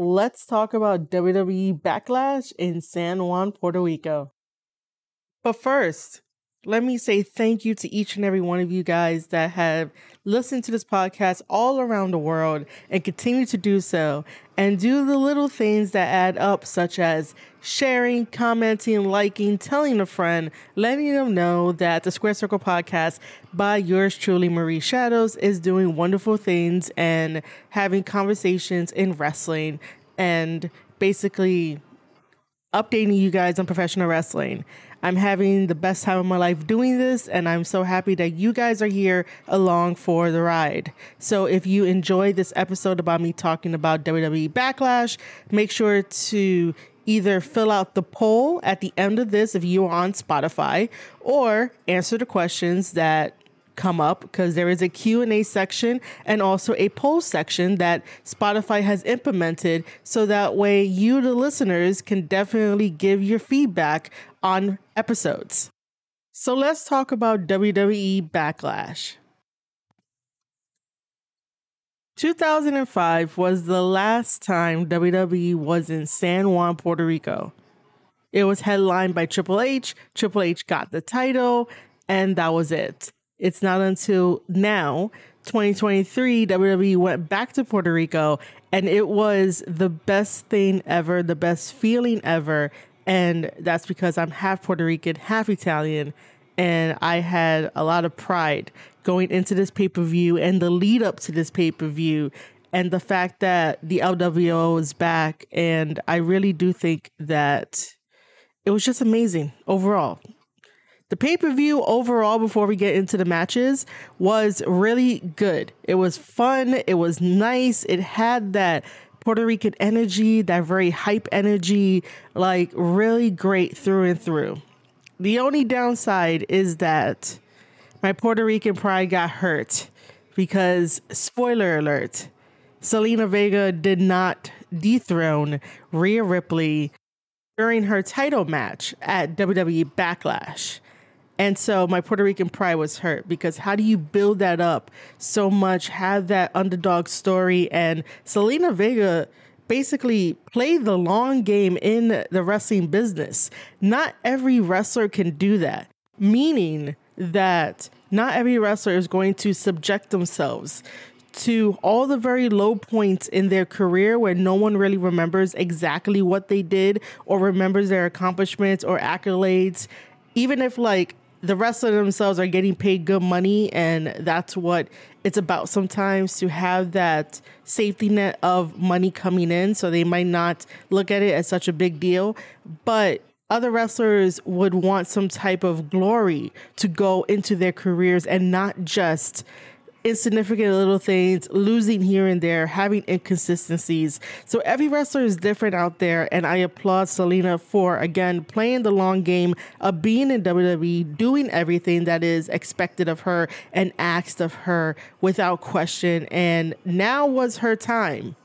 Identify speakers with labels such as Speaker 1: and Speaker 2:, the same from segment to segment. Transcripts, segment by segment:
Speaker 1: let's talk about WWE Backlash in San Juan, Puerto Rico. But first, let me say thank you to each and every one of you guys that have listened to this podcast all around the world and continue to do so and do the little things that add up, such as sharing, commenting, liking, telling a friend, letting them know that the Squared Circle podcast by yours truly, Maire Shadows, is doing wonderful things and having conversations in wrestling and basically updating you guys on professional wrestling. I'm having the best time of my life doing this, and I'm so happy that you guys are here along for the ride. So, if you enjoyed this episode about me talking about WWE Backlash, make sure to either fill out the poll at the end of this if you are on Spotify or answer the questions that come up because there is a Q&A section and also a poll section that Spotify has implemented so that way you the listeners can definitely give your feedback on episodes. So let's talk about WWE Backlash. 2005 was the last time WWE was in San Juan, Puerto Rico. It was headlined by Triple H. Triple H got the title, and that was it. It's not until now, 2023, WWE went back to Puerto Rico, and it was the best thing ever, the best feeling ever. And that's because I'm half Puerto Rican, half Italian. And I had a lot of pride going into this pay per view and the lead up to this pay per view and the fact that the LWO is back. And I really do think that it was just amazing overall. The pay per view overall, before we get into the matches, was really good. It was fun. It was nice. It had that Puerto Rican energy, that very hype energy, like really great through and through. The only downside is that my Puerto Rican pride got hurt because, spoiler alert, Zelina Vega did not dethrone Rhea Ripley during her title match at WWE Backlash. And so my Puerto Rican pride was hurt because how do you build that up so much, have that underdog story? And Zelina Vega basically played the long game in the wrestling business. Not every wrestler can do that, meaning that not every wrestler is going to subject themselves to all the very low points in their career where no one really remembers exactly what they did or remembers their accomplishments or accolades. Even if, like, the wrestlers themselves are getting paid good money and that's what it's about sometimes to have that safety net of money coming in so they might not look at it as such a big deal. But other wrestlers would want some type of glory to go into their careers and not just insignificant little things, losing here and there, having inconsistencies. So every wrestler is different out there, and I applaud Zelina for again playing the long game of being in WWE, doing everything that is expected of her and asked of her without question. And now was her time.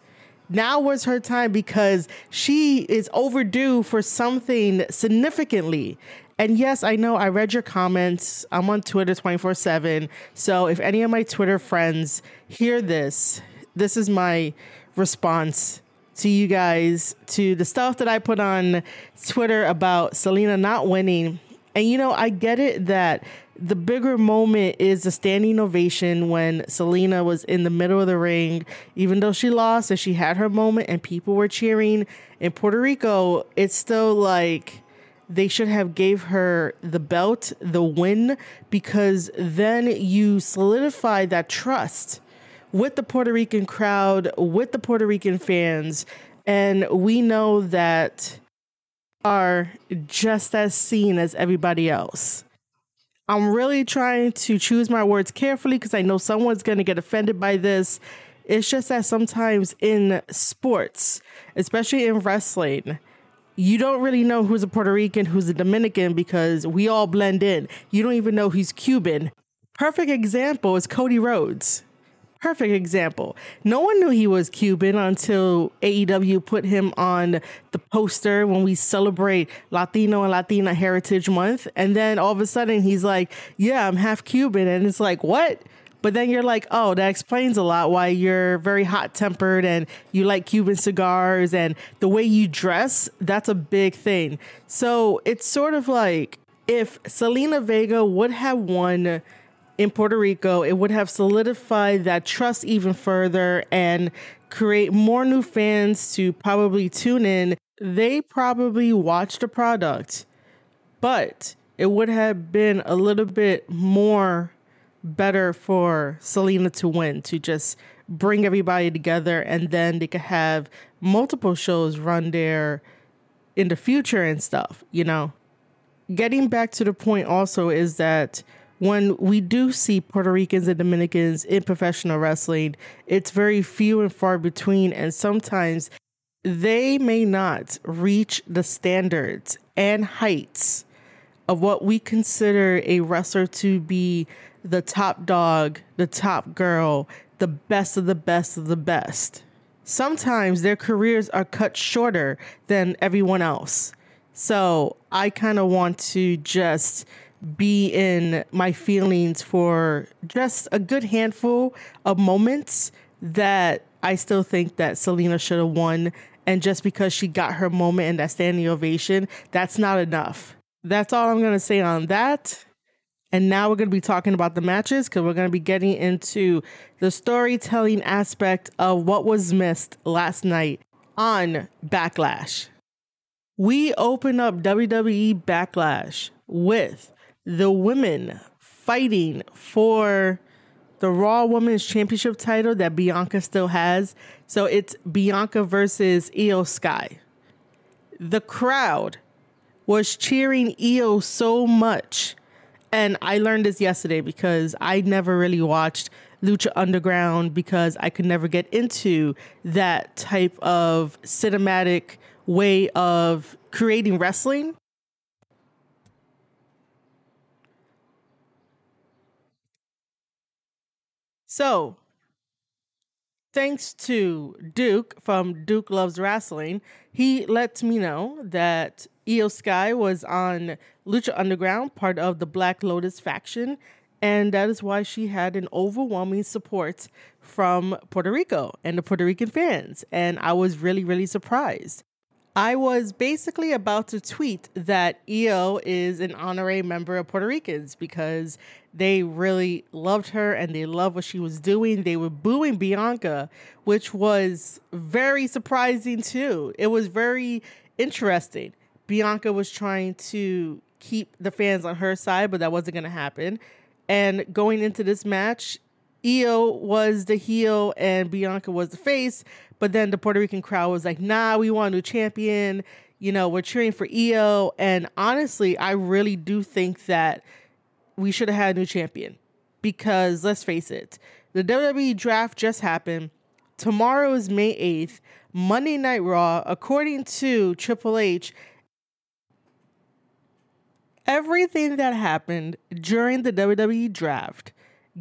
Speaker 1: Now was her time because she is overdue for something significantly. And yes, I know I read your comments. I'm on Twitter 24 7. So if any of my Twitter friends hear this, this is my response to you guys to the stuff that I put on Twitter about Zelina not winning. And you know, I get it that the bigger moment is the standing ovation when Zelina was in the middle of the ring, even though she lost and she had her moment and people were cheering. In Puerto Rico, it's still like they should have gave her the belt, the win, because then you solidify that trust with the Puerto Rican crowd, with the Puerto Rican fans, and we know that are just as seen as everybody else. I'm really trying to choose my words carefully because I know someone's going to get offended by this. It's just that sometimes in sports, especially in wrestling, you don't really know who's a Puerto Rican, who's a Dominican because we all blend in. You don't even know who's Cuban. Perfect example is Cody Rhodes. Perfect example. No one knew he was Cuban until AEW put him on the poster when we celebrate Latino and Latina Heritage Month. And then all of a sudden he's like, Yeah, I'm half Cuban. And it's like, What? But then you're like, oh, that explains a lot why you're very hot tempered and you like Cuban cigars and the way you dress. That's a big thing. So it's sort of like if Zelina Vega would have won in Puerto Rico, it would have solidified that trust even further and create more new fans to probably tune in. They probably watched the product, but it would have been a little bit more better for Zelina to win, to just bring everybody together and then they could have multiple shows run there in the future and stuff, you know. Getting back to the point also is that when we do see Puerto Ricans and Dominicans in professional wrestling, it's very few and far between, and sometimes they may not reach the standards and heights of what we consider a wrestler to be the top dog, the top girl, the best of the best of the best. Sometimes their careers are cut shorter than everyone else. So I kind of want to just be in my feelings for just a good handful of moments that I still think that Zelina should have won. And just because she got her moment and that standing ovation, that's not enough. That's all I'm going to say on that. And now we're going to be talking about the matches because we're going to be getting into the storytelling aspect of what was missed last night on Backlash. We open up WWE Backlash with the women fighting for the Raw Women's Championship title that Bianca still has. So it's Bianca versus Io Sky. The crowd was cheering Io so much. And I learned this yesterday because I never really watched Lucha Underground because I could never get into that type of cinematic way of creating wrestling. So, thanks to Duke from Duke Loves Wrestling, he lets me know that Iyo Sky was on Lucha Underground, part of the Black Lotus faction, and that is why she had an overwhelming support from Puerto Rico and the Puerto Rican fans. And I was really, really surprised. I was basically about to tweet that Iyo is an honorary member of Puerto Ricans because they really loved her and they loved what she was doing. They were booing Bianca, which was very surprising too. It was very interesting. Bianca was trying to keep the fans on her side, but that wasn't going to happen. And going into this match, Io was the heel and Bianca was the face. But then the Puerto Rican crowd was like, nah, we want a new champion. You know, we're cheering for Io, And honestly, I really do think that we should have had a new champion because let's face it, the WWE draft just happened. Tomorrow is May 8th. Monday Night Raw, according to Triple H, everything that happened during the WWE draft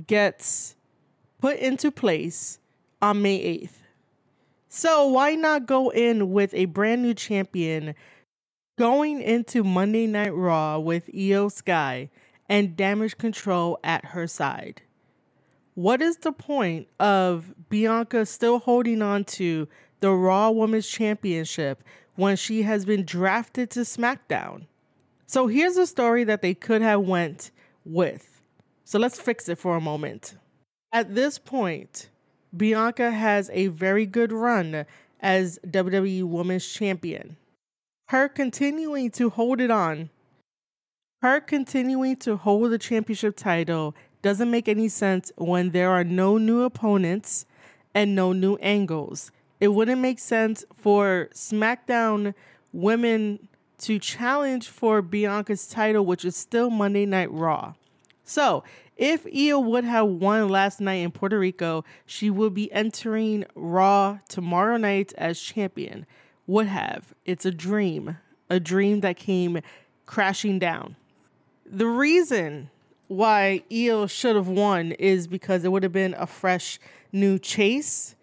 Speaker 1: gets put into place on May 8th. So why not go in with a brand new champion going into Monday Night Raw with Iyo Sky and damage control at her side? What is the point of Bianca still holding on to the Raw Women's Championship when she has been drafted to SmackDown? So here's a story that they could have went with. So let's fix it for a moment. At this point, Bianca has a very good run as WWE Women's Champion. Her continuing to hold it on, her continuing to hold the championship title doesn't make any sense when there are no new opponents and no new angles. It wouldn't make sense for SmackDown women to challenge for Bianca's title, which is still Monday Night Raw. So, if Iyo would have won last night in Puerto Rico, she would be entering Raw tomorrow night as champion. Would have. It's a dream, a dream that came crashing down. The reason why Iyo should have won is because it would have been a fresh new chase.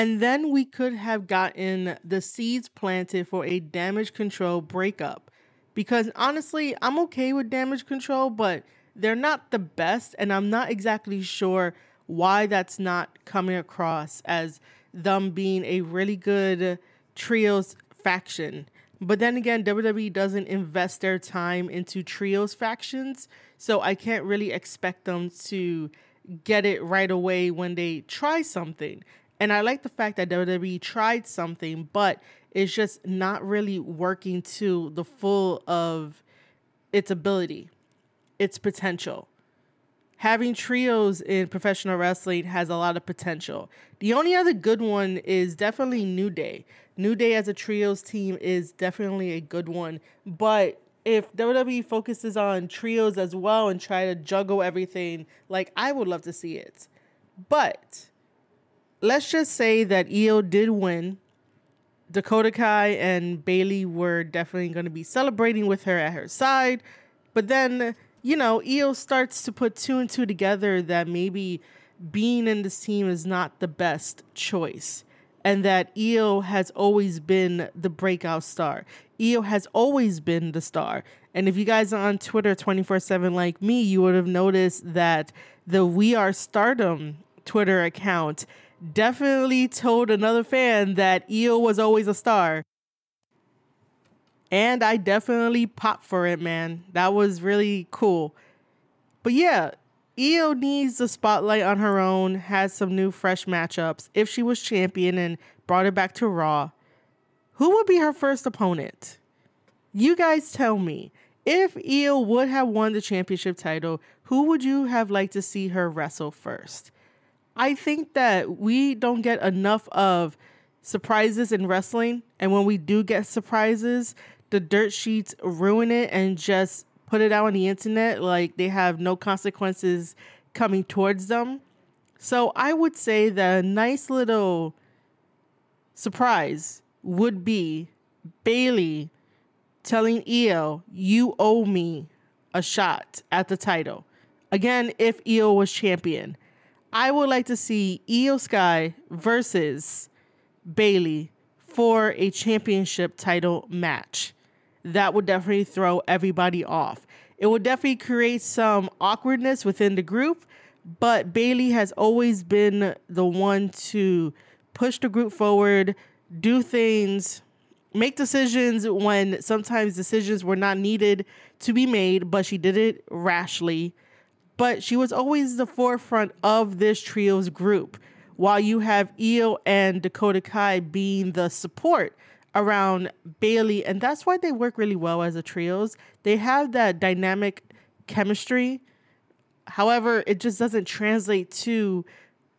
Speaker 1: And then we could have gotten the seeds planted for a damage control breakup because honestly, I'm okay with damage control, but they're not the best, and I'm not exactly sure why that's not coming across as them being a really good trios faction. But then again, WWE doesn't invest their time into trios factions, so I can't really expect them to get it right away when they try something. And I like the fact that WWE tried something, but it's just not really working to the full of its ability, its potential. Having trios in professional wrestling has a lot of potential. The only other good one is definitely New Day. New Day as a trios team is definitely a good one, but if WWE focuses on trios as well and try to juggle everything, like I would love to see it. But let's just say that Io did win. Dakota Kai and Bayley were definitely going to be celebrating with her at her side. But then, you know, Io starts to put two and two together that maybe being in this team is not the best choice. And that Io has always been the breakout star. Io has always been the star. And if you guys are on Twitter 24 7 like me, you would have noticed that the We Are Stardom Twitter account definitely told another fan that Io was always a star. And I definitely popped for it, man. That was really cool. But yeah, Io needs the spotlight on her own, has some new fresh matchups. If she was champion and brought it back to Raw, who would be her first opponent? You guys tell me. If Io would have won the championship title, who would you have liked to see her wrestle first? I think that we don't get enough of surprises in wrestling. And when we do get surprises, the dirt sheets ruin it and just put it out on the internet like they have no consequences coming towards them. So I would say that a nice little surprise would be Bayley telling Io, You owe me a shot at the title. Again, if Io was champion. I would like to see Io Sky versus Bayley for a championship title match. That would definitely throw everybody off. It would definitely create some awkwardness within the group, but Bayley has always been the one to push the group forward, do things, make decisions when sometimes decisions were not needed to be made, but she did it rashly but she was always the forefront of this trio's group, while you have Io and Dakota Kai being the support around Bayley. and that's why they work really well as a trios. They have that dynamic chemistry. However, it just doesn't translate to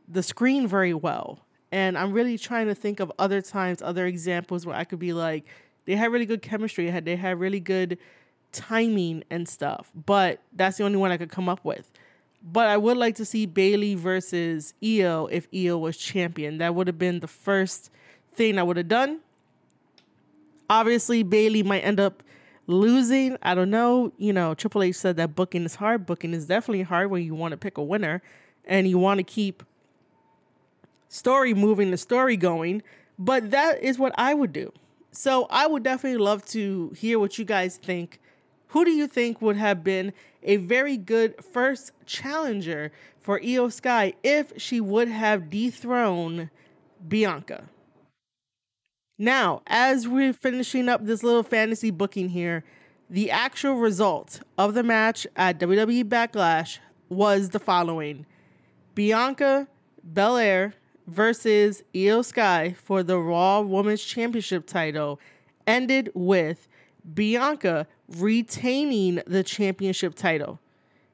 Speaker 1: the screen very well. And I'm really trying to think of other times, other examples where I could be like, they had really good chemistry, they had really good timing and stuff. But that's the only one I could come up with. But I would like to see Bayley versus Io if Io was champion. That would have been the first thing I would have done. Obviously, Bayley might end up losing. I don't know. You know, Triple H said that booking is hard. Booking is definitely hard when you want to pick a winner and you want to keep story moving, the story going. But that is what I would do. So I would definitely love to hear what you guys think who do you think would have been a very good first challenger for Io Sky if she would have dethroned Bianca? Now, as we're finishing up this little fantasy booking here, the actual result of the match at WWE Backlash was the following Bianca Belair versus Io Sky for the Raw Women's Championship title ended with Bianca retaining the championship title.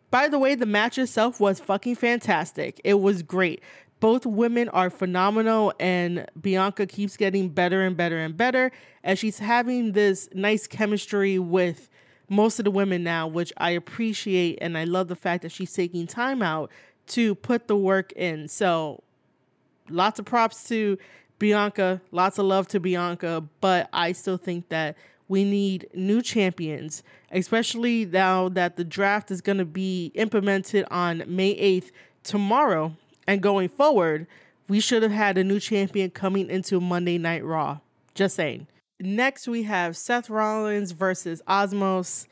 Speaker 1: By the way, the match itself was fucking fantastic. It was great. Both women are phenomenal, and Bianca keeps getting better and better and better. And she's having this nice chemistry with most of the women now, which I appreciate. And I love the fact that she's taking time out to put the work in. So, lots of props to Bianca, lots of love to Bianca, but I still think that we need new champions, especially now that the draft is going to be implemented on May 8th tomorrow and going forward. We should have had a new champion coming into Monday Night Raw. Just saying. Next, we have Seth Rollins versus Omos.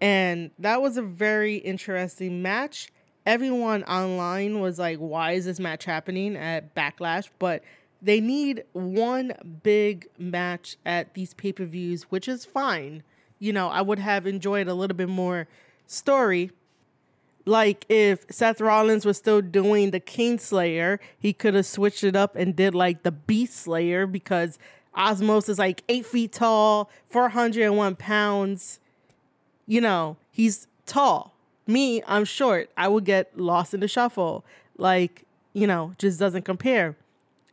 Speaker 1: And that was a very interesting match. Everyone online was like, why is this match happening at Backlash? But they need one big match at these pay per views, which is fine. You know, I would have enjoyed a little bit more story. Like if Seth Rollins was still doing the Kingslayer, he could have switched it up and did like the Beast Slayer because Omos is like eight feet tall, 401 pounds. You know, he's tall. Me, I'm short. I would get lost in the shuffle. Like, you know, just doesn't compare.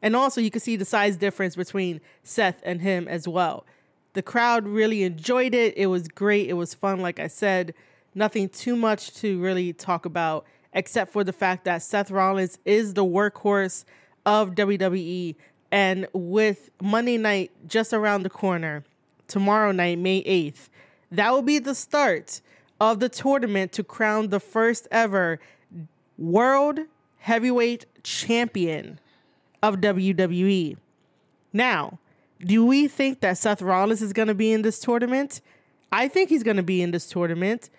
Speaker 1: And also, you can see the size difference between Seth and him as well. The crowd really enjoyed it. It was great. It was fun, like I said. Nothing too much to really talk about, except for the fact that Seth Rollins is the workhorse of WWE. And with Monday night just around the corner, tomorrow night, May 8th, that will be the start of the tournament to crown the first ever World Heavyweight Champion of WWE. Now, do we think that Seth Rollins is going to be in this tournament? I think he's going to be in this tournament.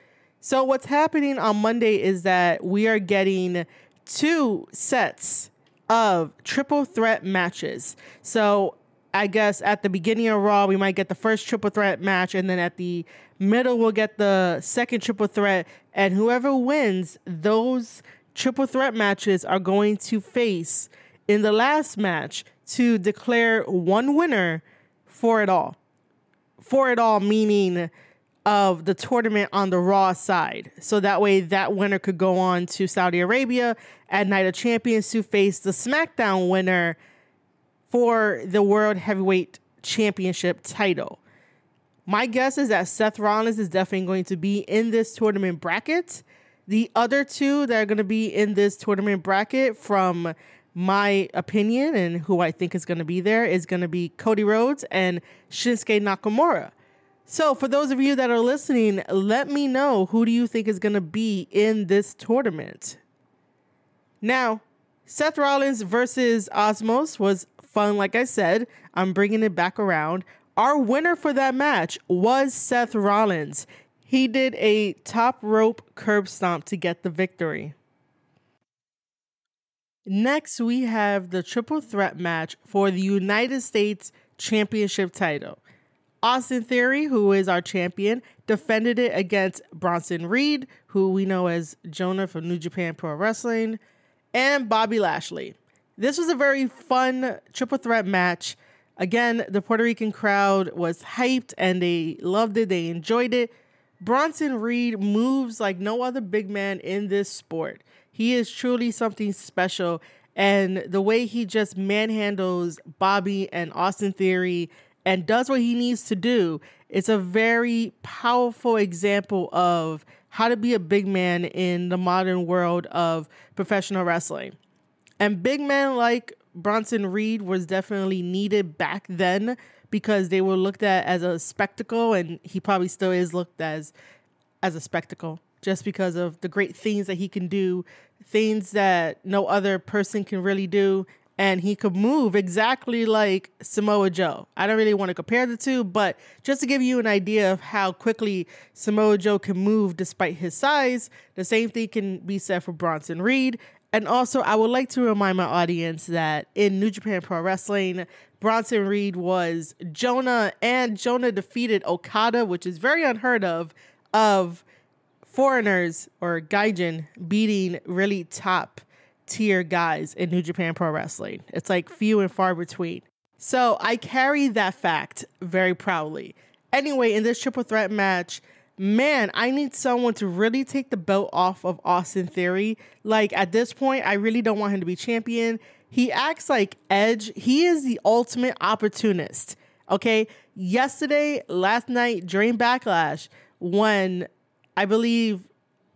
Speaker 1: So, what's happening on Monday is that we are getting two sets of triple threat matches. So I guess at the beginning of Raw, we might get the first triple threat match, and then at the middle, we'll get the second triple threat. And whoever wins those triple threat matches are going to face in the last match to declare one winner for it all. For it all, meaning of the tournament on the Raw side. So that way, that winner could go on to Saudi Arabia at Night of Champions to face the SmackDown winner for the World Heavyweight Championship title. My guess is that Seth Rollins is definitely going to be in this tournament bracket. The other two that are going to be in this tournament bracket, from my opinion and who I think is going to be there, is going to be Cody Rhodes and Shinsuke Nakamura. So, for those of you that are listening, let me know who do you think is going to be in this tournament. Now, Seth Rollins versus Omos was fun, like I said. I'm bringing it back around. Our winner for that match was Seth Rollins. He did a top rope curb stomp to get the victory. Next, we have the triple threat match for the United States Championship title. Austin Theory, who is our champion, defended it against Bronson Reed, who we know as Jonah from New Japan Pro Wrestling, and Bobby Lashley. This was a very fun triple threat match. Again, the Puerto Rican crowd was hyped and they loved it, they enjoyed it. Bronson Reed moves like no other big man in this sport. He is truly something special. And the way he just manhandles Bobby and Austin Theory and does what he needs to do. It's a very powerful example of how to be a big man in the modern world of professional wrestling. And big men like Bronson Reed was definitely needed back then because they were looked at as a spectacle and he probably still is looked as as a spectacle just because of the great things that he can do, things that no other person can really do and he could move exactly like Samoa Joe. I don't really want to compare the two, but just to give you an idea of how quickly Samoa Joe can move despite his size, the same thing can be said for Bronson Reed. And also, I would like to remind my audience that in New Japan Pro Wrestling, Bronson Reed was Jonah, and Jonah defeated Okada, which is very unheard of, of foreigners or Gaijin beating really top tier guys in New Japan Pro Wrestling. It's like few and far between. So I carry that fact very proudly. Anyway, in this triple threat match, man, I need someone to really take the belt off of Austin Theory. Like at this point, I really don't want him to be champion. He acts like Edge. He is the ultimate opportunist. Okay. Yesterday, last night during Backlash, when I believe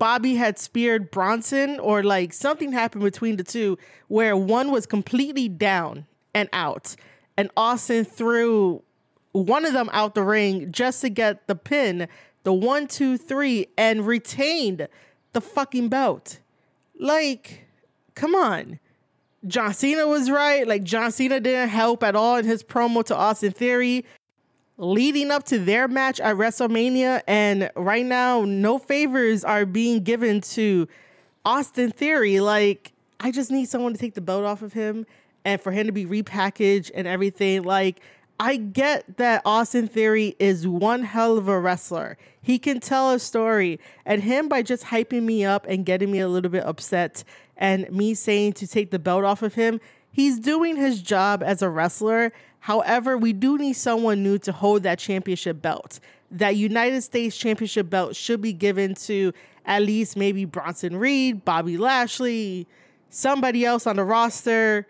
Speaker 1: Bobby had speared Bronson or like something happened between the two where one was completely down and out. And Austin threw one of them out the ring just to get the pin, the one, two, three, and retained the fucking belt. Like, come on. John Cena was right. Like, John Cena didn't help at all in his promo to Austin Theory. Leading up to their match at WrestleMania. And right now, no favors are being given to Austin Theory. Like, I just need someone to take the belt off of him and for him to be repackaged and everything. Like, I get that Austin Theory is one hell of a wrestler. He can tell a story. And him by just hyping me up and getting me a little bit upset and me saying to take the belt off of him, he's doing his job as a wrestler. However, we do need someone new to hold that championship belt. That United States Championship belt should be given to at least maybe Bronson Reed, Bobby Lashley, somebody else on the roster,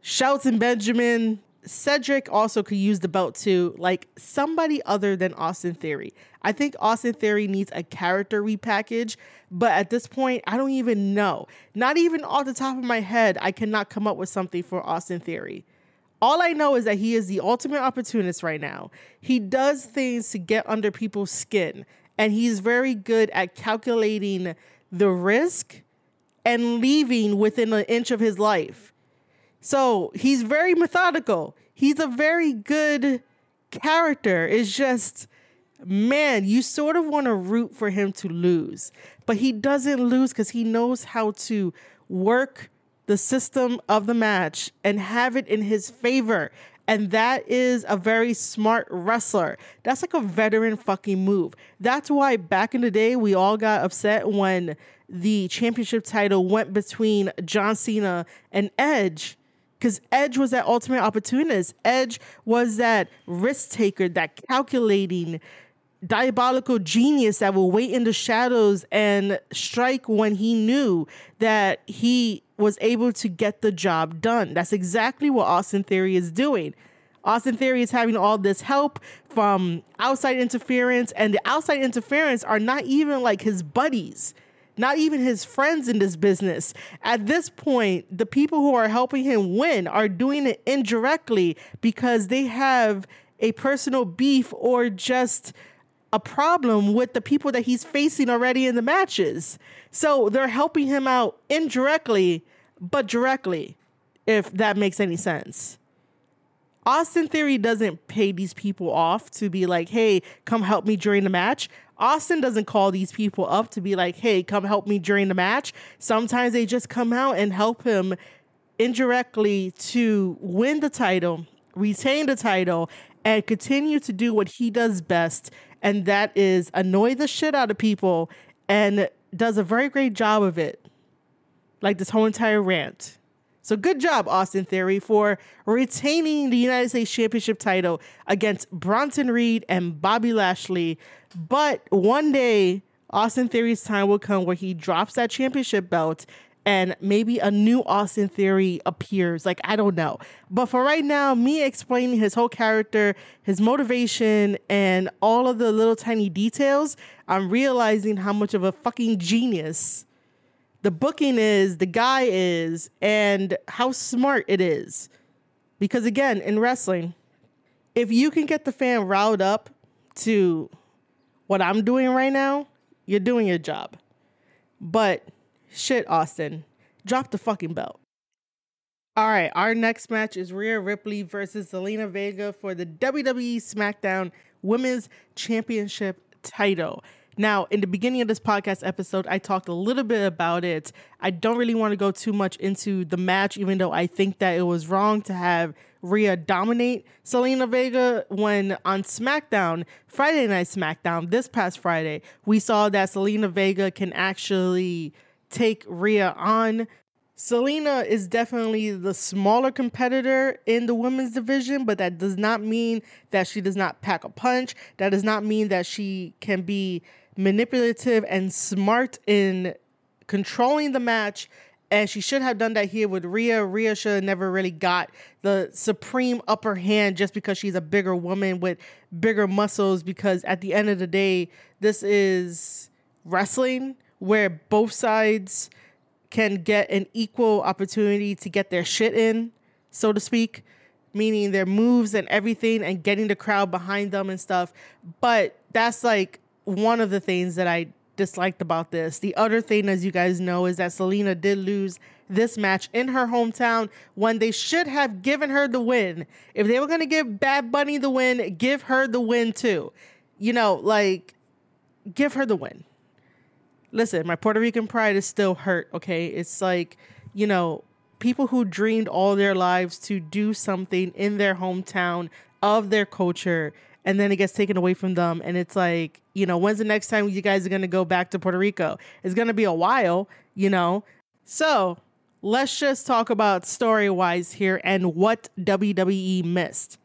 Speaker 1: Shelton Benjamin, Cedric also could use the belt too, like somebody other than Austin Theory. I think Austin Theory needs a character repackage, but at this point, I don't even know. Not even off the top of my head, I cannot come up with something for Austin Theory. All I know is that he is the ultimate opportunist right now. He does things to get under people's skin, and he's very good at calculating the risk and leaving within an inch of his life. So he's very methodical. He's a very good character. It's just, man, you sort of want to root for him to lose, but he doesn't lose because he knows how to work the system of the match and have it in his favor. And that is a very smart wrestler. That's like a veteran fucking move. That's why back in the day, we all got upset when the championship title went between John Cena and Edge because Edge was that ultimate opportunist. Edge was that risk taker, that calculating, diabolical genius that will wait in the shadows and strike when he knew that he was able to get the job done. That's exactly what Austin Theory is doing. Austin Theory is having all this help from outside interference, and the outside interference are not even like his buddies not even his friends in this business. At this point, the people who are helping him win are doing it indirectly because they have a personal beef or just a problem with the people that he's facing already in the matches. So they're helping him out indirectly, but directly, if that makes any sense. Austin Theory doesn't pay these people off to be like, hey, come help me during the match. Austin doesn't call these people up to be like, hey, come help me during the match. Sometimes they just come out and help him indirectly to win the title, retain the title, and continue to do what he does best. And that is annoy the shit out of people and does a very great job of it. Like this whole entire rant. So good job, Austin Theory, for retaining the United States Championship title against Bronson Reed and Bobby Lashley. But one day, Austin Theory's time will come where he drops that championship belt and maybe a new Austin Theory appears. Like, I don't know. But for right now, me explaining his whole character, his motivation, and all of the little tiny details, I'm realizing how much of a fucking genius the booking is, the guy is, and how smart it is. Because again, in wrestling, if you can get the fan riled up to what I'm doing right now, you're doing your job. But shit, Austin, drop the fucking belt. All right, our next match is Rhea Ripley versus Zelina Vega for the WWE SmackDown Women's Championship title. Now, in the beginning of this podcast episode, I talked a little bit about it. I don't really want to go too much into the match, even though I think that it was wrong to have Rhea dominate Zelina Vega when on SmackDown, Friday Night SmackDown, this past Friday, we saw that Zelina Vega can actually take Rhea on Zelina is definitely the smaller competitor in the women's division, but that does not mean that she does not pack a punch. That does not mean that she can be manipulative and smart in controlling the match. And she should have done that here with Rhea. Rhea should have never really got the supreme upper hand just because she's a bigger woman with bigger muscles. Because at the end of the day, this is wrestling where both sides can get an equal opportunity to get their shit in, so to speak, meaning their moves and everything and getting the crowd behind them and stuff. But that's like one of the things that I disliked about this. The other thing, as you guys know, is that Zelina did lose this match in her hometown when they should have given her the win. If they were going to give Bad Bunny the win, give her the win too. You know, like, give her the win. Listen, my Puerto Rican pride is still hurt, okay? It's like, you know, people who dreamed all their lives to do something in their hometown of their culture and then it gets taken away from them and it's like you know when's the next time you guys are going to go back to puerto rico? It's going to be a while you know? So let's just talk about story wise here and what wwe missed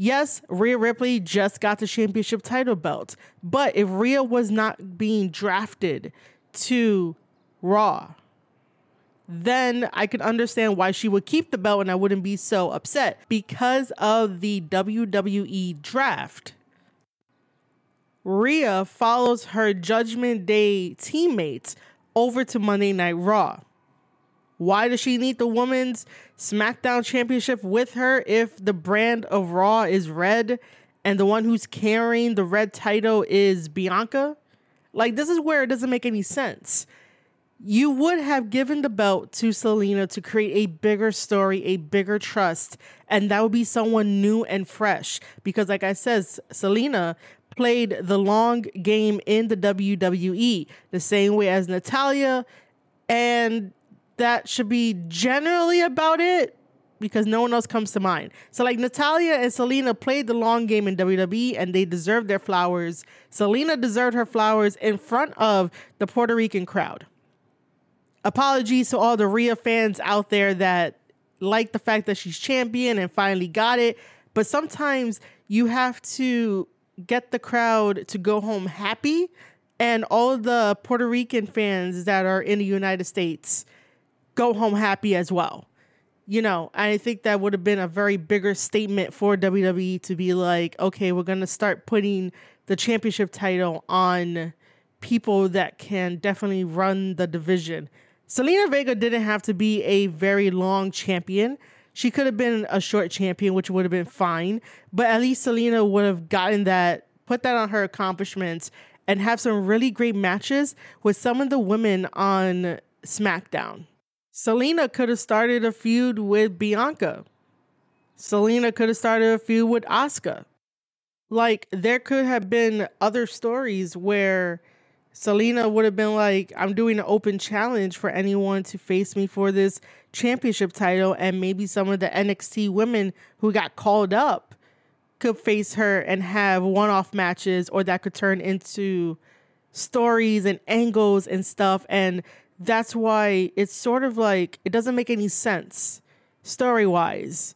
Speaker 1: yes rhea ripley just got the championship title belt but if rhea was not being drafted to raw then I could understand why she would keep the belt and I wouldn't be so upset because of the WWE draft. Rhea follows her Judgment Day teammates over to Monday Night Raw. Why does she need the women's SmackDown Championship with her if the brand of Raw is red and the one who's carrying the red title is Bianca? Like, this is where it doesn't make any sense you would have given the belt to Zelina to create a bigger story, a bigger trust, and that would be someone new and fresh. Because, like I said, Zelina played the long game in the WWE the same way as Natalya and that should be generally about it because no one else comes to mind. So, like Natalya and Zelina played the long game in WWE and they deserve their flowers. Zelina deserved her flowers in front of the Puerto Rican crowd apologies to all the Rhea fans out there that like the fact that she's champion and finally got it. But sometimes you have to get the crowd to go home happy. And all the Puerto Rican fans that are in the United States go home happy as well. You know, I think that would have been a very bigger statement for WWE to be like, okay, we're going to start putting the championship title on people that can definitely run the division Zelina Vega didn't have to be a very long champion. She could have been a short champion, which would have been fine. But at least Zelina would have gotten that, put that on her accomplishments, and have some really great matches with some of the women on SmackDown. Zelina could have started a feud with Bianca. Zelina could have started a feud with Asuka. Like, there could have been other stories where Zelina would have been like, I'm doing an open challenge for anyone to face me for this championship title. And maybe some of the NXT women who got called up could face her and have one off matches, or that could turn into stories and angles and stuff. And that's why it's sort of like it doesn't make any sense story wise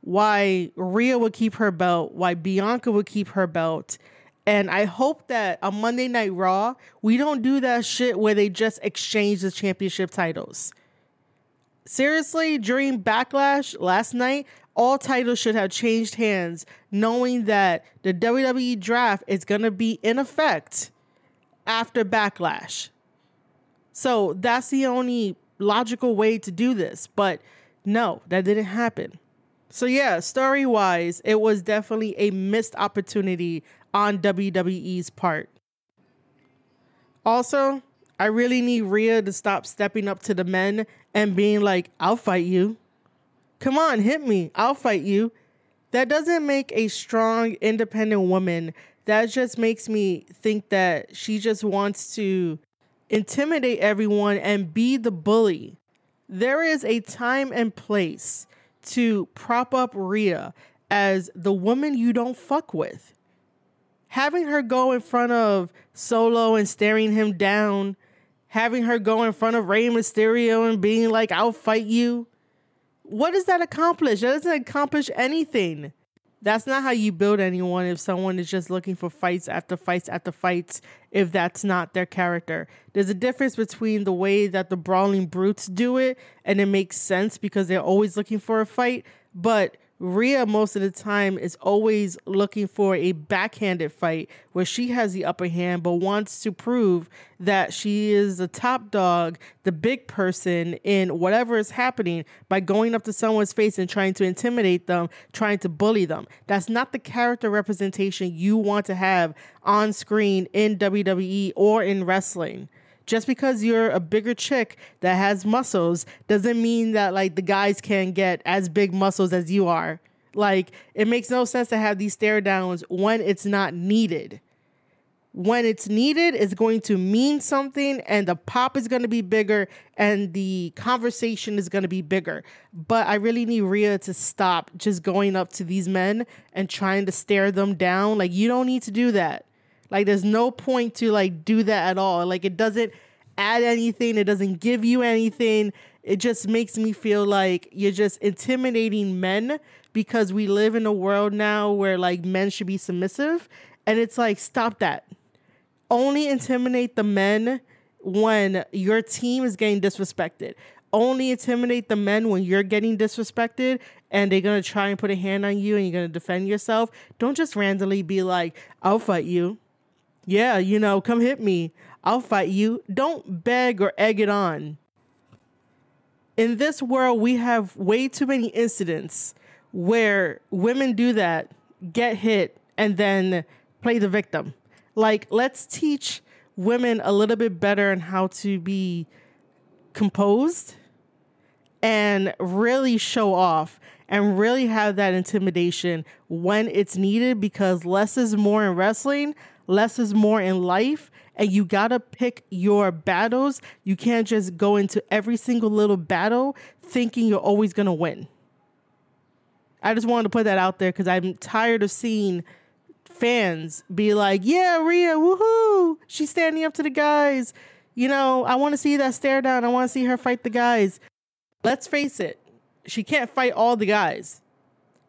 Speaker 1: why Rhea would keep her belt, why Bianca would keep her belt and I hope that on Monday Night Raw, we don't do that shit where they just exchange the championship titles. Seriously, during Backlash last night, all titles should have changed hands, knowing that the WWE draft is going to be in effect after Backlash. So that's the only logical way to do this. But no, that didn't happen. So, yeah, story wise, it was definitely a missed opportunity on WWE's part. Also, I really need Rhea to stop stepping up to the men and being like, I'll fight you. Come on, hit me. I'll fight you. That doesn't make a strong, independent woman. That just makes me think that she just wants to intimidate everyone and be the bully. There is a time and place to prop up Rhea as the woman you don't fuck with having her go in front of Solo and staring him down, having her go in front of Rey Mysterio and being like, I'll fight you. What does that accomplish? That doesn't accomplish anything. That's not how you build anyone if someone is just looking for fights after fights after fights, if that's not their character. There's a difference between the way that the brawling brutes do it, and it makes sense because they're always looking for a fight. But Rhea, most of the time, is always looking for a backhanded fight where she has the upper hand, but wants to prove that she is the top dog, the big person in whatever is happening by going up to someone's face and trying to intimidate them, trying to bully them. That's not the character representation you want to have on screen in WWE or in wrestling just because you're a bigger chick that has muscles doesn't mean that like the guys can get as big muscles as you are. Like it makes no sense to have these stare downs when it's not needed. When it's needed, it's going to mean something, and the pop is going to be bigger, and the conversation is going to be bigger. But I really need Rhea to stop just going up to these men and trying to stare them down. Like, you don't need to do that. Like there's no point to like do that at all. Like it doesn't add anything, it doesn't give you anything. It just makes me feel like you're just intimidating men because we live in a world now where like men should be submissive and it's like stop that. Only intimidate the men when your team is getting disrespected. Only intimidate the men when you're getting disrespected and they're gonna try and put a hand on you and you're gonna defend yourself. Don't just randomly be like, I'll fight you yeah, you know, come hit me. I'll fight you. Don't beg or egg it on. In this world, we have way too many incidents where women do that, get hit, and then play the victim. Like, let's teach women a little bit better on how to be composed and really show off and really have that intimidation when it's needed because less is more in wrestling less is more in life and you gotta pick your battles. You can't just go into every single little battle thinking you're always gonna win. I just wanted to put that out there because I'm tired of seeing fans be like, yeah, Rhea, woohoo, she's standing up to the guys. You know, I want to see that stare down. I want to see her fight the guys. Let's face it, she can't fight all the guys.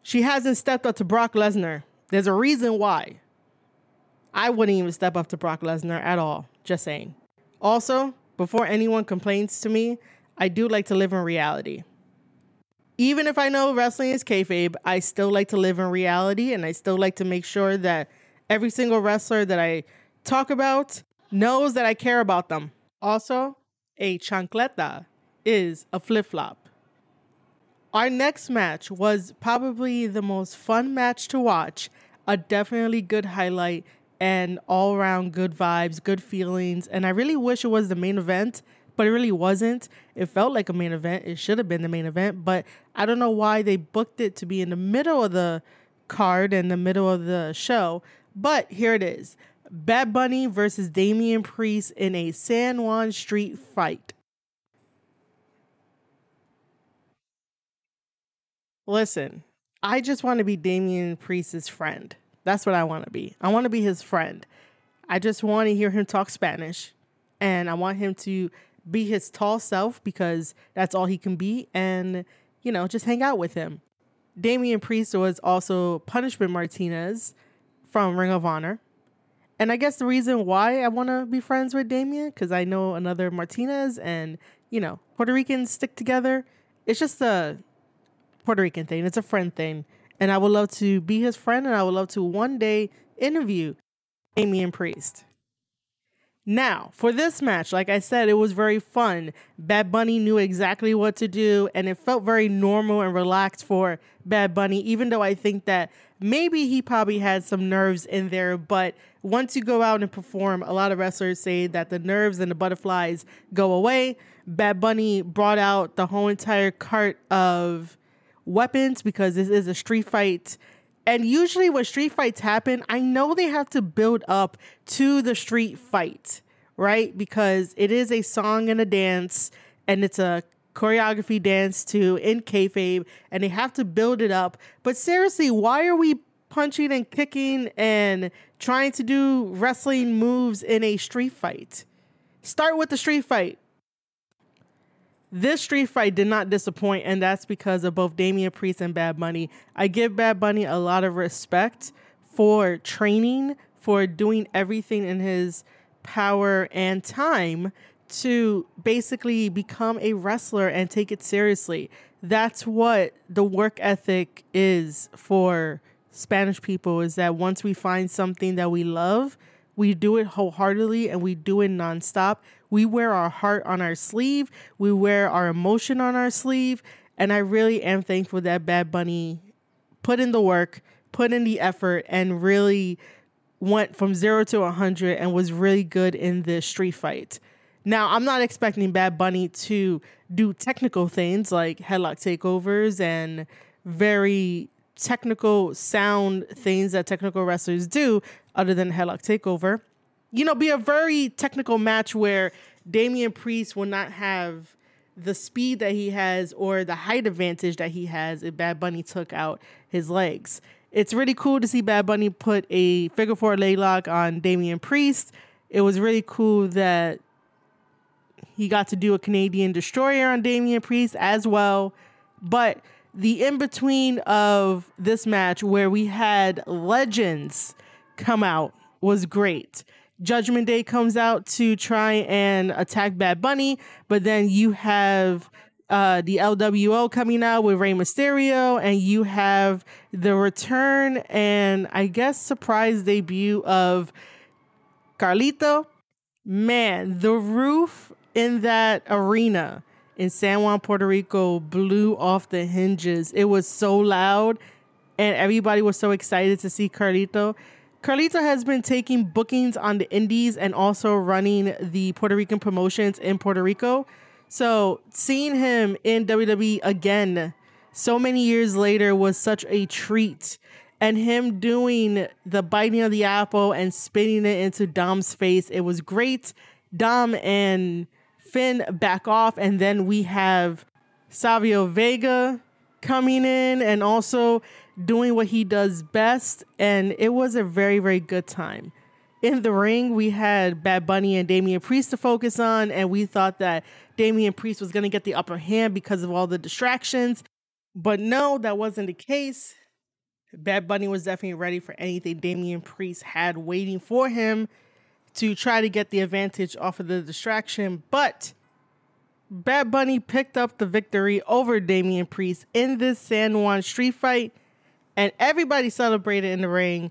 Speaker 1: She hasn't stepped up to Brock Lesnar. There's a reason why. I wouldn't even step up to Brock Lesnar at all. Just saying. Also, before anyone complains to me, I do like to live in reality. Even if I know wrestling is kayfabe, I still like to live in reality and I still like to make sure that every single wrestler that I talk about knows that I care about them. Also, a chancleta is a flip flop. Our next match was probably the most fun match to watch, a definitely good highlight and all around good vibes, good feelings. And I really wish it was the main event, but it really wasn't. It felt like a main event. It should have been the main event, but I don't know why they booked it to be in the middle of the card and the middle of the show. But here it is Bad Bunny versus Damian Priest in a San Juan street fight. Listen, I just want to be Damian Priest's friend. That's what I want to be. I want to be his friend. I just want to hear him talk Spanish and I want him to be his tall self because that's all he can be and, you know, just hang out with him. Damian Priest was also Punishment Martinez from Ring of Honor. And I guess the reason why I want to be friends with Damian, because I know another Martinez and, you know, Puerto Ricans stick together. It's just a Puerto Rican thing, it's a friend thing. And I would love to be his friend and I would love to one day interview Damian Priest. Now, for this match, like I said, it was very fun. Bad Bunny knew exactly what to do, and it felt very normal and relaxed for Bad Bunny, even though I think that maybe he probably had some nerves in there. But once you go out and perform, a lot of wrestlers say that the nerves and the butterflies go away. Bad Bunny brought out the whole entire cart of weapons because this is a street fight. And usually, when street fights happen, I know they have to build up to the street fight, right? Because it is a song and a dance, and it's a choreography dance to in kayfabe, and they have to build it up. But seriously, why are we punching and kicking and trying to do wrestling moves in a street fight? Start with the street fight. This street fight did not disappoint, and that's because of both Damian Priest and Bad Bunny. I give Bad Bunny a lot of respect for training, for doing everything in his power and time to basically become a wrestler and take it seriously. That's what the work ethic is for Spanish people is that once we find something that we love, we do it wholeheartedly and we do it nonstop. We wear our heart on our sleeve, we wear our emotion on our sleeve. And I really am thankful that Bad Bunny put in the work, put in the effort, and really went from zero to 100 and was really good in the street fight. Now, I'm not expecting Bad Bunny to do technical things like headlock takeovers and very technical sound things that technical wrestlers do, other than headlock takeover. You know, be a very technical match where Damian Priest will not have the speed that he has or the height advantage that he has if Bad Bunny took out his legs. It's really cool to see Bad Bunny put a figure four leg lock on Damian Priest. It was really cool that he got to do a Canadian destroyer on Damian Priest as well. But the in between of this match where we had legends come out was great. Judgment Day comes out to try and attack Bad Bunny, but then you have uh, the LWO coming out with Rey Mysterio, and you have the return and I guess surprise debut of Carlito. Man, the roof in that arena in San Juan, Puerto Rico blew off the hinges. It was so loud and everybody was so excited to see Carlito. Carlito has been taking bookings on the indies and also running the Puerto Rican promotions in Puerto Rico. So seeing him in WWE again so many years later was such a treat. And him doing the biting of the apple and spitting it into Dom's face, it was great. Dom and Finn back off, and then we have Savio Vega coming in and also doing what he does best. And it was a very, very good time. In the ring, we had Bad Bunny and Damian Priest to focus on, and we thought that Damian Priest was going to get the upper hand because of all the distractions. But no, that wasn't the case. Bad Bunny was definitely ready for anything Damian Priest had waiting for him to try to get the advantage off of the distraction, but Bad Bunny picked up the victory over Damian Priest in this San Juan street fight, and everybody celebrated in the ring.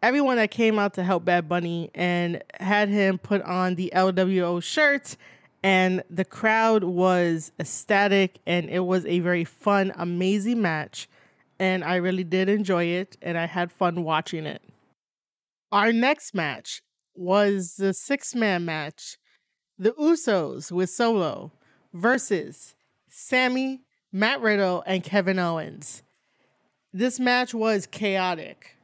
Speaker 1: Everyone that came out to help Bad Bunny and had him put on the LWO shirt, and the crowd was ecstatic, and it was a very fun, amazing match. And I really did enjoy it, and I had fun watching it. Our next match was the six man match The Usos with Solo versus Sami, Matt Riddle, and Kevin Owens. This match was chaotic.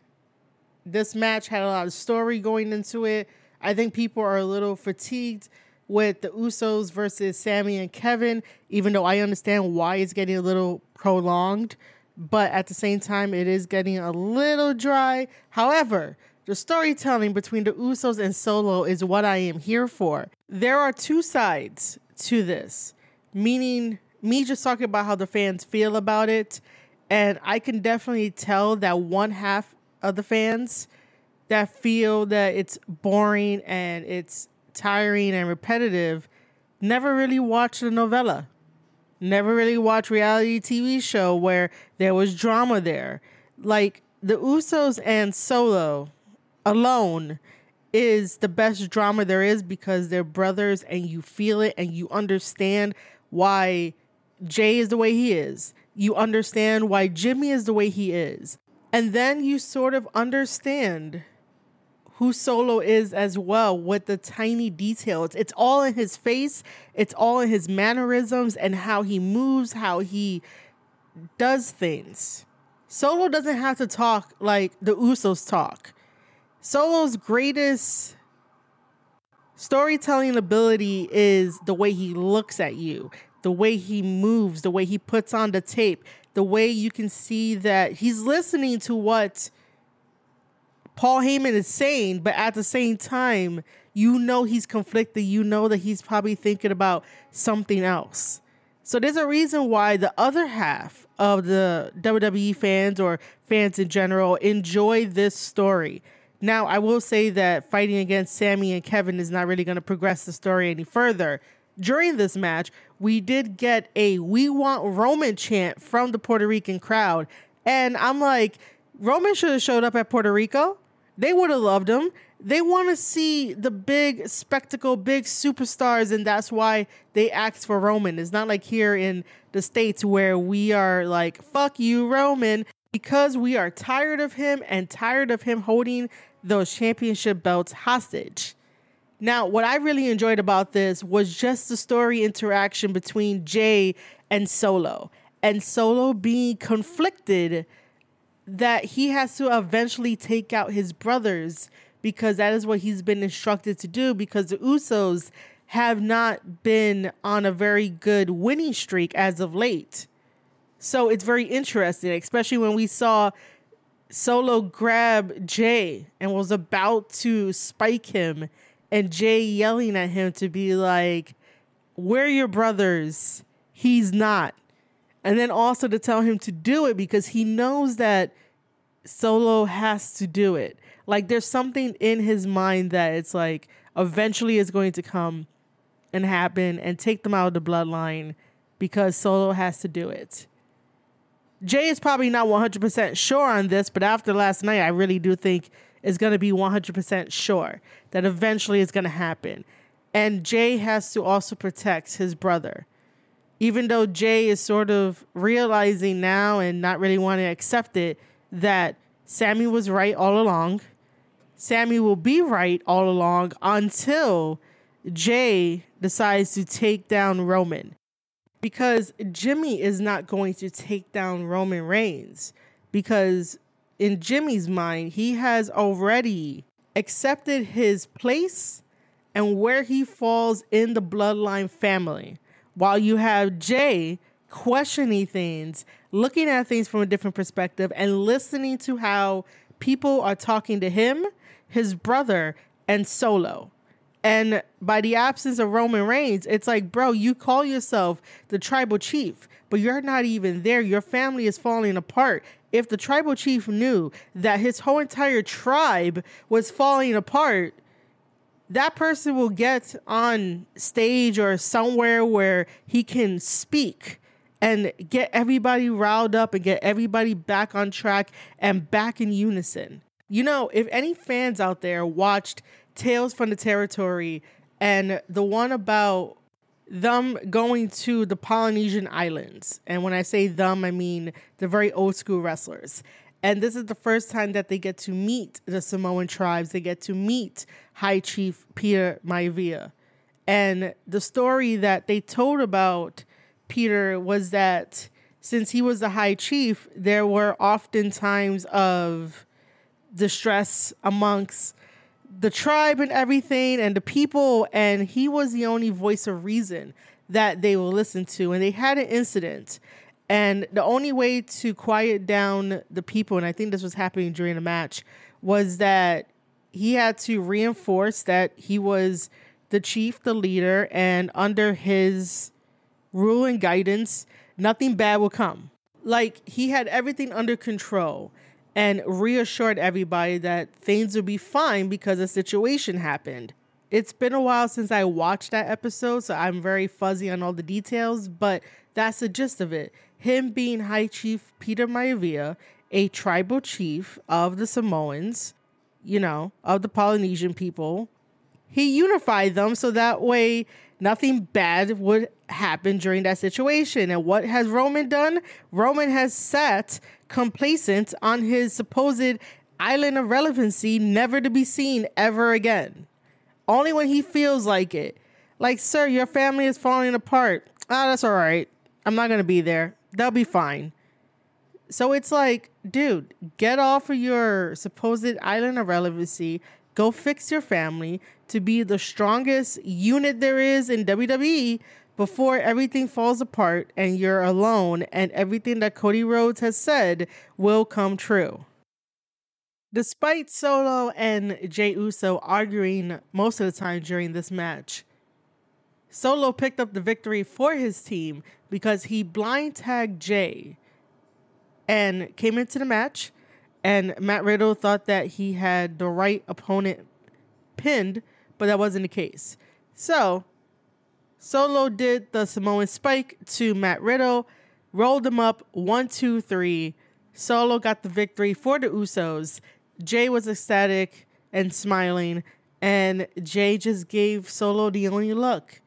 Speaker 1: This match had a lot of story going into it. I think people are a little fatigued with the Usos versus Sami and Kevin, even though I understand why it's getting a little prolonged. But at the same time, it is getting a little dry. However, the storytelling between the Usos and Solo is what I am here for. There are two sides to this, meaning me just talking about how the fans feel about it. And I can definitely tell that one half of the fans that feel that it's boring and it's tiring and repetitive never really watched the novella. Never really watched reality TV show where there was drama there. Like the Usos and Solo alone is the best drama there is because they're brothers and you feel it and you understand why Jey is the way he is. You understand why Jimmy is the way he is. And then you sort of understand who Solo is as well with the tiny details. It's all in his face, it's all in his mannerisms and how he moves, how he does things. Solo doesn't have to talk like the Usos talk. Solo's greatest storytelling ability is the way he looks at you, the way he moves, the way he puts on the tape, the way you can see that he's listening to what Paul Heyman is saying, but at the same time, you know he's conflicted. You know that he's probably thinking about something else. So there's a reason why the other half of the WWE fans or fans in general enjoy this story Now, I will say that fighting against Sami and Kevin is not really going to progress the story any further. During this match, we did get a We Want Roman chant from the Puerto Rican crowd. And I'm like, Roman should have showed up at Puerto Rico. They would have loved him. They want to see the big spectacle, big superstars, and that's why they asked for Roman. It's not like here in the States where we are like, fuck you, Roman, because we are tired of him and tired of him holding those championship belts hostage. Now, what I really enjoyed about this was just the story interaction between Jey and Solo, and Solo being conflicted that he has to eventually take out his brothers because that is what he's been instructed to do because the Usos have not been on a very good winning streak as of late. So it's very interesting, especially when we saw Solo grab Jey and was about to spike him, and Jey yelling at him to be like, We're your brothers. He's not. And then also to tell him to do it because he knows that Solo has to do it. Like there's something in his mind that it's like eventually is going to come and happen and take them out of the bloodline because Solo has to do it. Jey is probably not 100% sure on this, but after last night, I really do think it's going to be 100% sure that eventually it's going to happen. And Jey has to also protect his brother. Even though Jey is sort of realizing now and not really wanting to accept it that Sami was right all along. Sami will be right all along until Jey decides to take down Roman because Jimmy is not going to take down Roman Reigns because in Jimmy's mind, he has already accepted his place and where he falls in the bloodline family. While you have Jey questioning things, looking at things from a different perspective, and listening to how people are talking to him, his brother, and Solo. And by the absence of Roman Reigns, it's like, bro, you call yourself the tribal chief, but you're not even there. Your family is falling apart. If the tribal chief knew that his whole entire tribe was falling apart, that person will get on stage or somewhere where he can speak and get everybody riled up and get everybody back on track and back in unison. You know, if any fans out there watched Tales from the Territory and the one about them going to the Polynesian islands. And when I say them, I mean the very old school wrestlers. And this is the first time that they get to meet the Samoan tribes. They get to meet High Chief Peter Maivia. And the story that they told about Peter was that since he was the High Chief, there were often times of distress amongst the tribe and everything and the people and he was the only voice of reason that they will listen to and they had an incident. And the only way to quiet down the people and i think this was happening during the match was that he had to reinforce that he was the chief the leader and under his rule and guidance nothing bad will come. Like he had everything under control and reassured everybody that things would be fine because a situation happened. It's been a while since I watched that episode, so I'm very fuzzy on all the details, but that's the gist of it. Him being High Chief Peter Maivia, a tribal chief of the Samoans, you know, of the Polynesian people, he unified them so that way nothing bad would happen during that situation. And what has Roman done? Roman has sat complacent on his supposed island of relevancy, never to be seen ever again. Only when he feels like it. Like, sir, your family is falling apart. Ah, oh, that's all right. I'm not going to be there. They'll be fine. So it's like, dude, get off of your supposed island of relevancy. Go fix your family to be the strongest unit there is in WWE before everything falls apart and you're alone and everything that Cody Rhodes has said will come true. Despite Solo and Jey Uso arguing most of the time during this match, Solo picked up the victory for his team because he blind tagged Jey and came into the match And Matt Riddle thought that he had the right opponent pinned, but that wasn't the case. So Solo did the Samoan spike to Matt Riddle, rolled him up one, two, three. Solo got the victory for the Usos. Jey was ecstatic and smiling, and Jey just gave Solo the only look.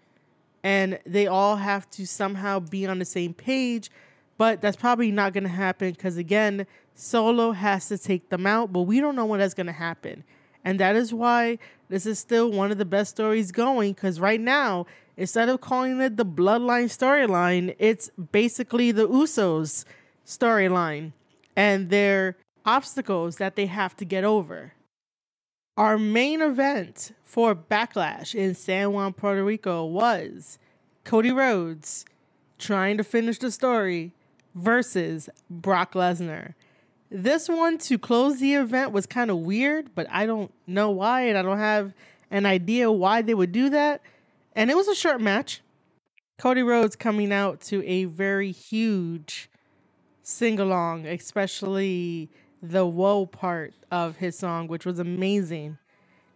Speaker 1: And they all have to somehow be on the same page, but that's probably not going to happen because, again, Solo has to take them out, but we don't know when that's going to happen. And that is why this is still one of the best stories going because right now, instead of calling it the Bloodline storyline, it's basically the Usos storyline and their obstacles that they have to get over. Our main event for Backlash in San Juan, Puerto Rico was Cody Rhodes trying to finish the story versus Brock Lesnar. This one to close the event was kind of weird, but I don't know why, and I don't have an idea why they would do that. And it was a short match. Cody Rhodes coming out to a very huge sing along, especially the whoa part of his song, which was amazing.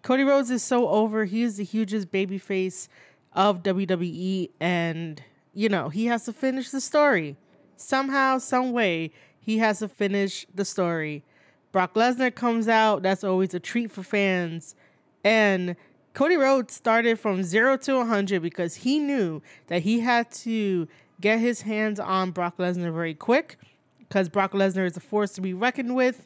Speaker 1: Cody Rhodes is so over. He is the hugest babyface of WWE, and you know, he has to finish the story. Somehow, some way, he has to finish the story. Brock Lesnar comes out. That's always a treat for fans. And Cody Rhodes started from zero to 100 because he knew that he had to get his hands on Brock Lesnar very quick because Brock Lesnar is a force to be reckoned with.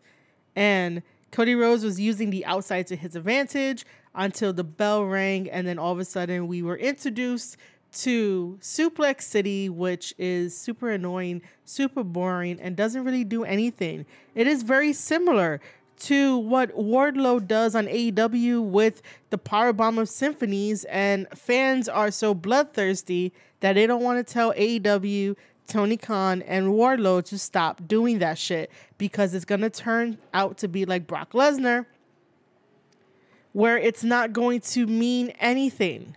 Speaker 1: And Cody Rhodes was using the outside to his advantage until the bell rang. And then all of a sudden, we were introduced to Suplex City, which is super annoying, super boring, and doesn't really do anything. It is very similar to what Wardlow does on AEW with the Powerbomb of Symphonies, and fans are so bloodthirsty that they don't want to tell AEW Tony Khan and Wardlow to stop doing that shit because it's going to turn out to be like Brock Lesnar, where it's not going to mean anything.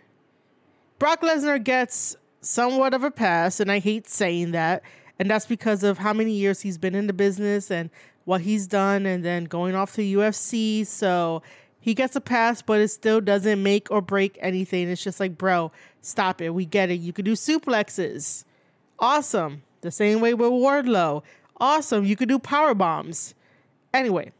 Speaker 1: Brock Lesnar gets somewhat of a pass, and I hate saying that. And that's because of how many years he's been in the business and what he's done, and then going off to UFC. So he gets a pass, but it still doesn't make or break anything. It's just like, bro, stop it. We get it. You could do suplexes. Awesome. The same way with Wardlow. Awesome. You could do power bombs. Anyway,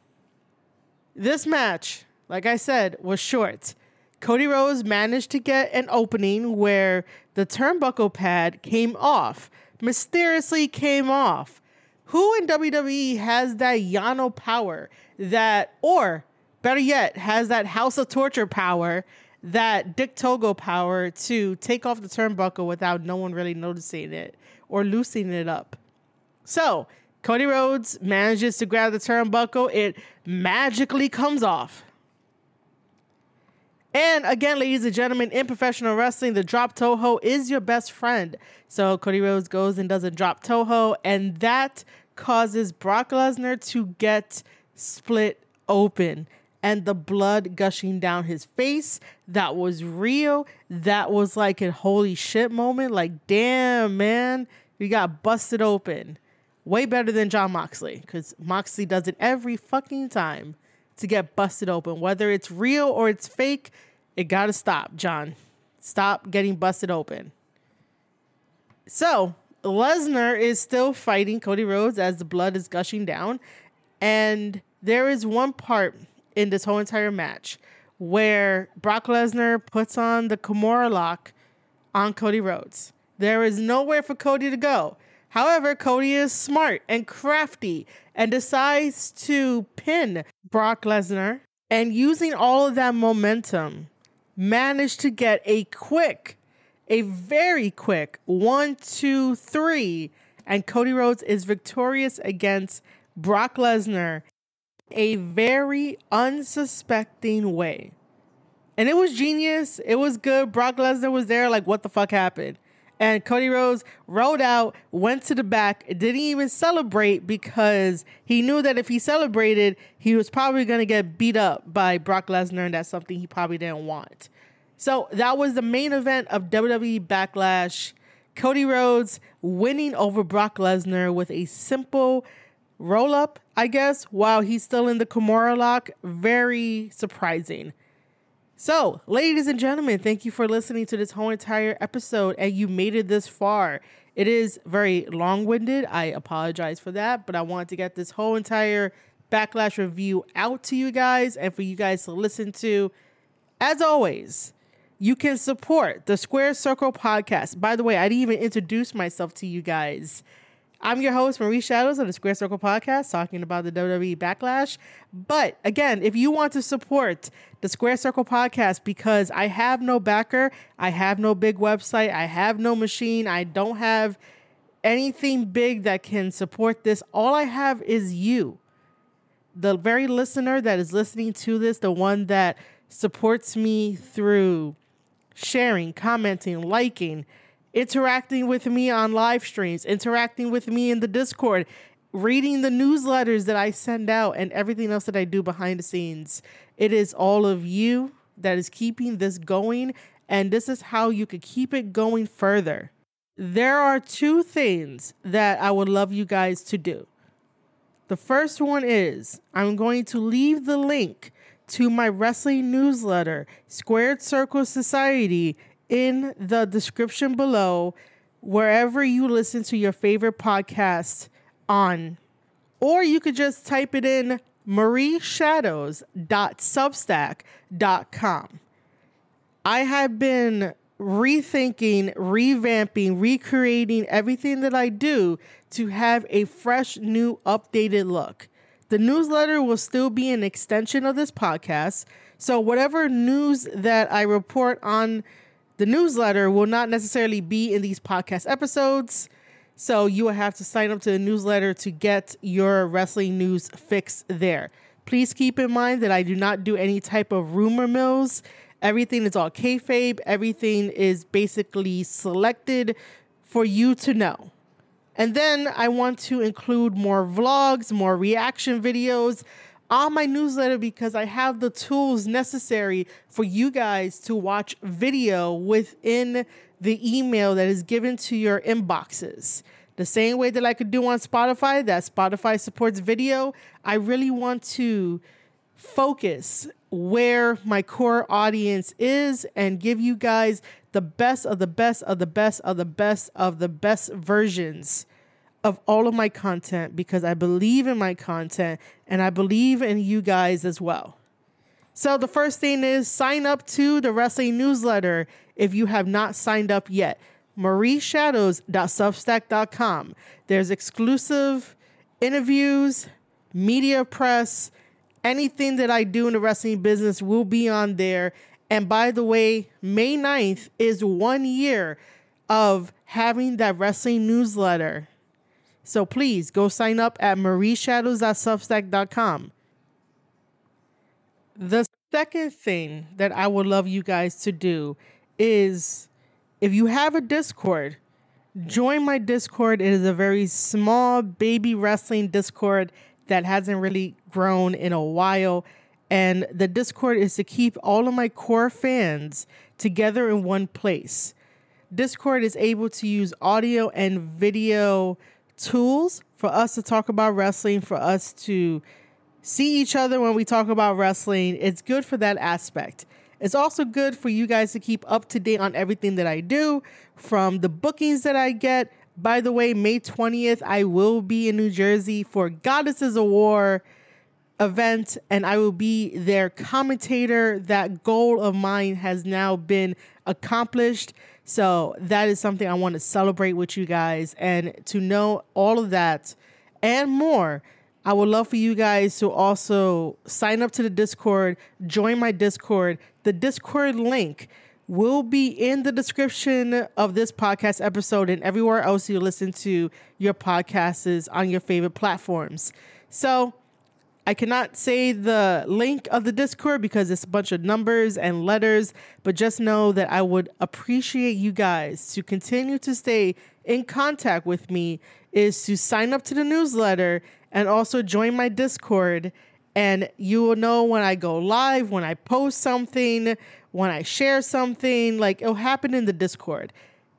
Speaker 1: this match, like I said, was short. Cody Rhodes managed to get an opening where the turnbuckle pad came off, mysteriously came off. Who in WWE has that Yano power that, or better yet, has that House of Torture power, that Dick Togo power to take off the turnbuckle without no one really noticing it? or loosening it up. So, Cody Rhodes manages to grab the turnbuckle. It magically comes off. And again, ladies and gentlemen, in professional wrestling, the drop toehold is your best friend. So Cody Rhodes goes and does a drop toehold, and that causes Brock Lesnar to get split open and the blood gushing down his face. That was real. That was like a holy shit moment. Like, damn, man, you got busted open. Way better than Jon Moxley, because Moxley does it every fucking time to get busted open. Whether it's real or it's fake, it gotta stop, Jon. Stop getting busted open. So, Lesnar is still fighting Cody Rhodes as the blood is gushing down. And there is one part in this whole entire match where Brock Lesnar puts on the Kimura lock on Cody Rhodes. There is nowhere for Cody to go. However, Cody is smart and crafty and decides to pin Brock Lesnar and using all of that momentum, managed to get a quick, a very quick one, two, three, and Cody Rhodes is victorious against Brock Lesnar a very unsuspecting way. And it was genius. It was good. Brock Lesnar was there, like, what the fuck happened? And Cody Rhodes rode out, went to the back, didn't even celebrate because he knew that if he celebrated, he was probably going to get beat up by Brock Lesnar, and that's something he probably didn't want. So that was the main event of WWE Backlash. Cody Rhodes winning over Brock Lesnar with a simple roll up, I guess, while he's still in the Kimura lock. Very surprising. So, ladies and gentlemen, thank you for listening to this whole entire episode and you made it this far. It is very long winded. I apologize for that, but I wanted to get this whole entire backlash review out to you guys and for you guys to listen to. As always, you can support the Squared Circle podcast. By the way, I didn't even introduce myself to you guys. I'm your host, Maire Shadows of the Squared Circle podcast, talking about the WWE Backlash. But again, if you want to support the Squared Circle podcast, because I have no backer, I have no big website, I have no machine, I don't have anything big that can support this. All I have is you, the very listener that is listening to this, the one that supports me through sharing, commenting, liking interacting with me on live streams, interacting with me in the Discord, reading the newsletters that I send out, and everything else that I do behind the scenes. It is all of you that is keeping this going, and this is how you could keep it going further. There are two things that I would love you guys to do. The first one is I'm going to leave the link to my wrestling newsletter, Squared Circle Society, in the description below wherever you listen to your favorite podcast on. Or you could just type it in marieshadows.substack.com. I have been rethinking, revamping, recreating everything that I do to have a fresh, new, updated look. The newsletter will still be an extension of this podcast. So, whatever news that I report on the newsletter will not necessarily be in these podcast episodes. So you will have to sign up to the newsletter to get your wrestling news fix there. Please keep in mind that I do not do any type of rumor mills. Everything is all kayfabe. Everything is basically selected for you to know. And then I want to include more vlogs, more reaction videos on my newsletter because I have the tools necessary for you guys to watch video within the email that is given to your inboxes. The same way that I could do on Spotify, that Spotify supports video, I really want to focus where my core audience is and give you guys the best of the best of the best of the best of the best versions of all of my content because I believe in my content and I believe in you guys as well. So, the first thing is sign up to the wrestling newsletter if you have not signed up yet. marieshadows.substack.com. There's exclusive interviews, media press, anything that I do in the wrestling business will be on there. And by the way, May 9th is one year of having that wrestling newsletter. So please go sign up at marieshadows.substack.com. The second thing that I would love you guys to do is if you have a Discord, join my Discord. It is a very small baby wrestling Discord that hasn't really grown in a while. And the Discord is to keep all of my core fans together in one place. Discord is able to use audio and video tools for us to talk about wrestling, for us to see each other when we talk about wrestling. It's good for that aspect. It's also good for you guys to keep up to date on everything that I do from the bookings that I get. By the way, May 20th, I will be in New Jersey for Goddesses of War event and I will be their commentator. That goal of mine has now been accomplished. So that is something I want to celebrate with you guys and to know all of that and more. I would love for you guys to also sign up to the Discord, join my Discord. The Discord link will be in the description of this podcast episode and everywhere else you listen to your podcasts on your favorite platforms. So, I cannot say the link of the Discord because it's a bunch of numbers and letters, but just know that I would appreciate you guys to continue to stay in contact with me is to sign up to the newsletter and also join my Discord and you will know when I go live, when I post something, when I share something, like it'll happen in the Discord.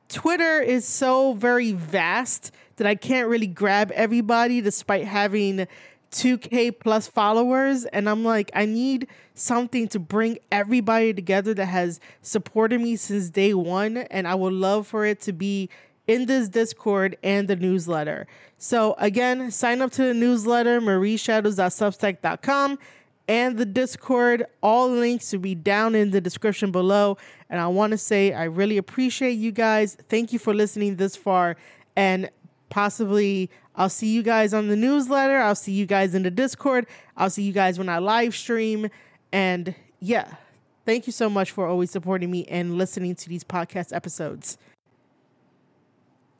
Speaker 1: Twitter is so very vast that I can't really grab everybody despite having 2K plus followers. And I'm like, I need something to bring everybody together that has supported me since day one. And I would love for it to be in this Discord and the newsletter. So, again, sign up to the newsletter, marieshadows.substack.com, and the Discord. All links will be down in the description below. And I want to say I really appreciate you guys. Thank you for listening this far. And possibly I'll see you guys on the newsletter. I'll see you guys in the Discord. I'll see you guys when I live stream. And yeah, thank you so much for always supporting me and listening to these podcast episodes.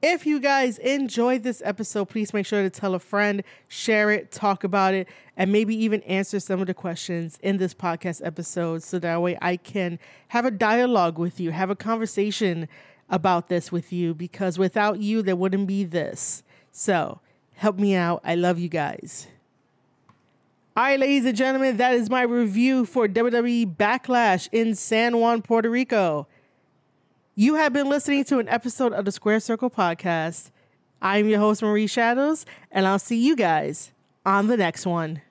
Speaker 1: If you guys enjoyed this episode, please make sure to tell a friend, share it, talk about it, and maybe even answer some of the questions in this podcast episode so that way I can have a dialogue with you, have a conversation about this with you because without you, there wouldn't be this. So help me out. I love you guys. All right, ladies and gentlemen, that is my review for WWE Backlash in San Juan, Puerto Rico. You have been listening to an episode of the Squared Circle Podcast. I'm your host, Maire Shadows, and I'll see you guys on the next one.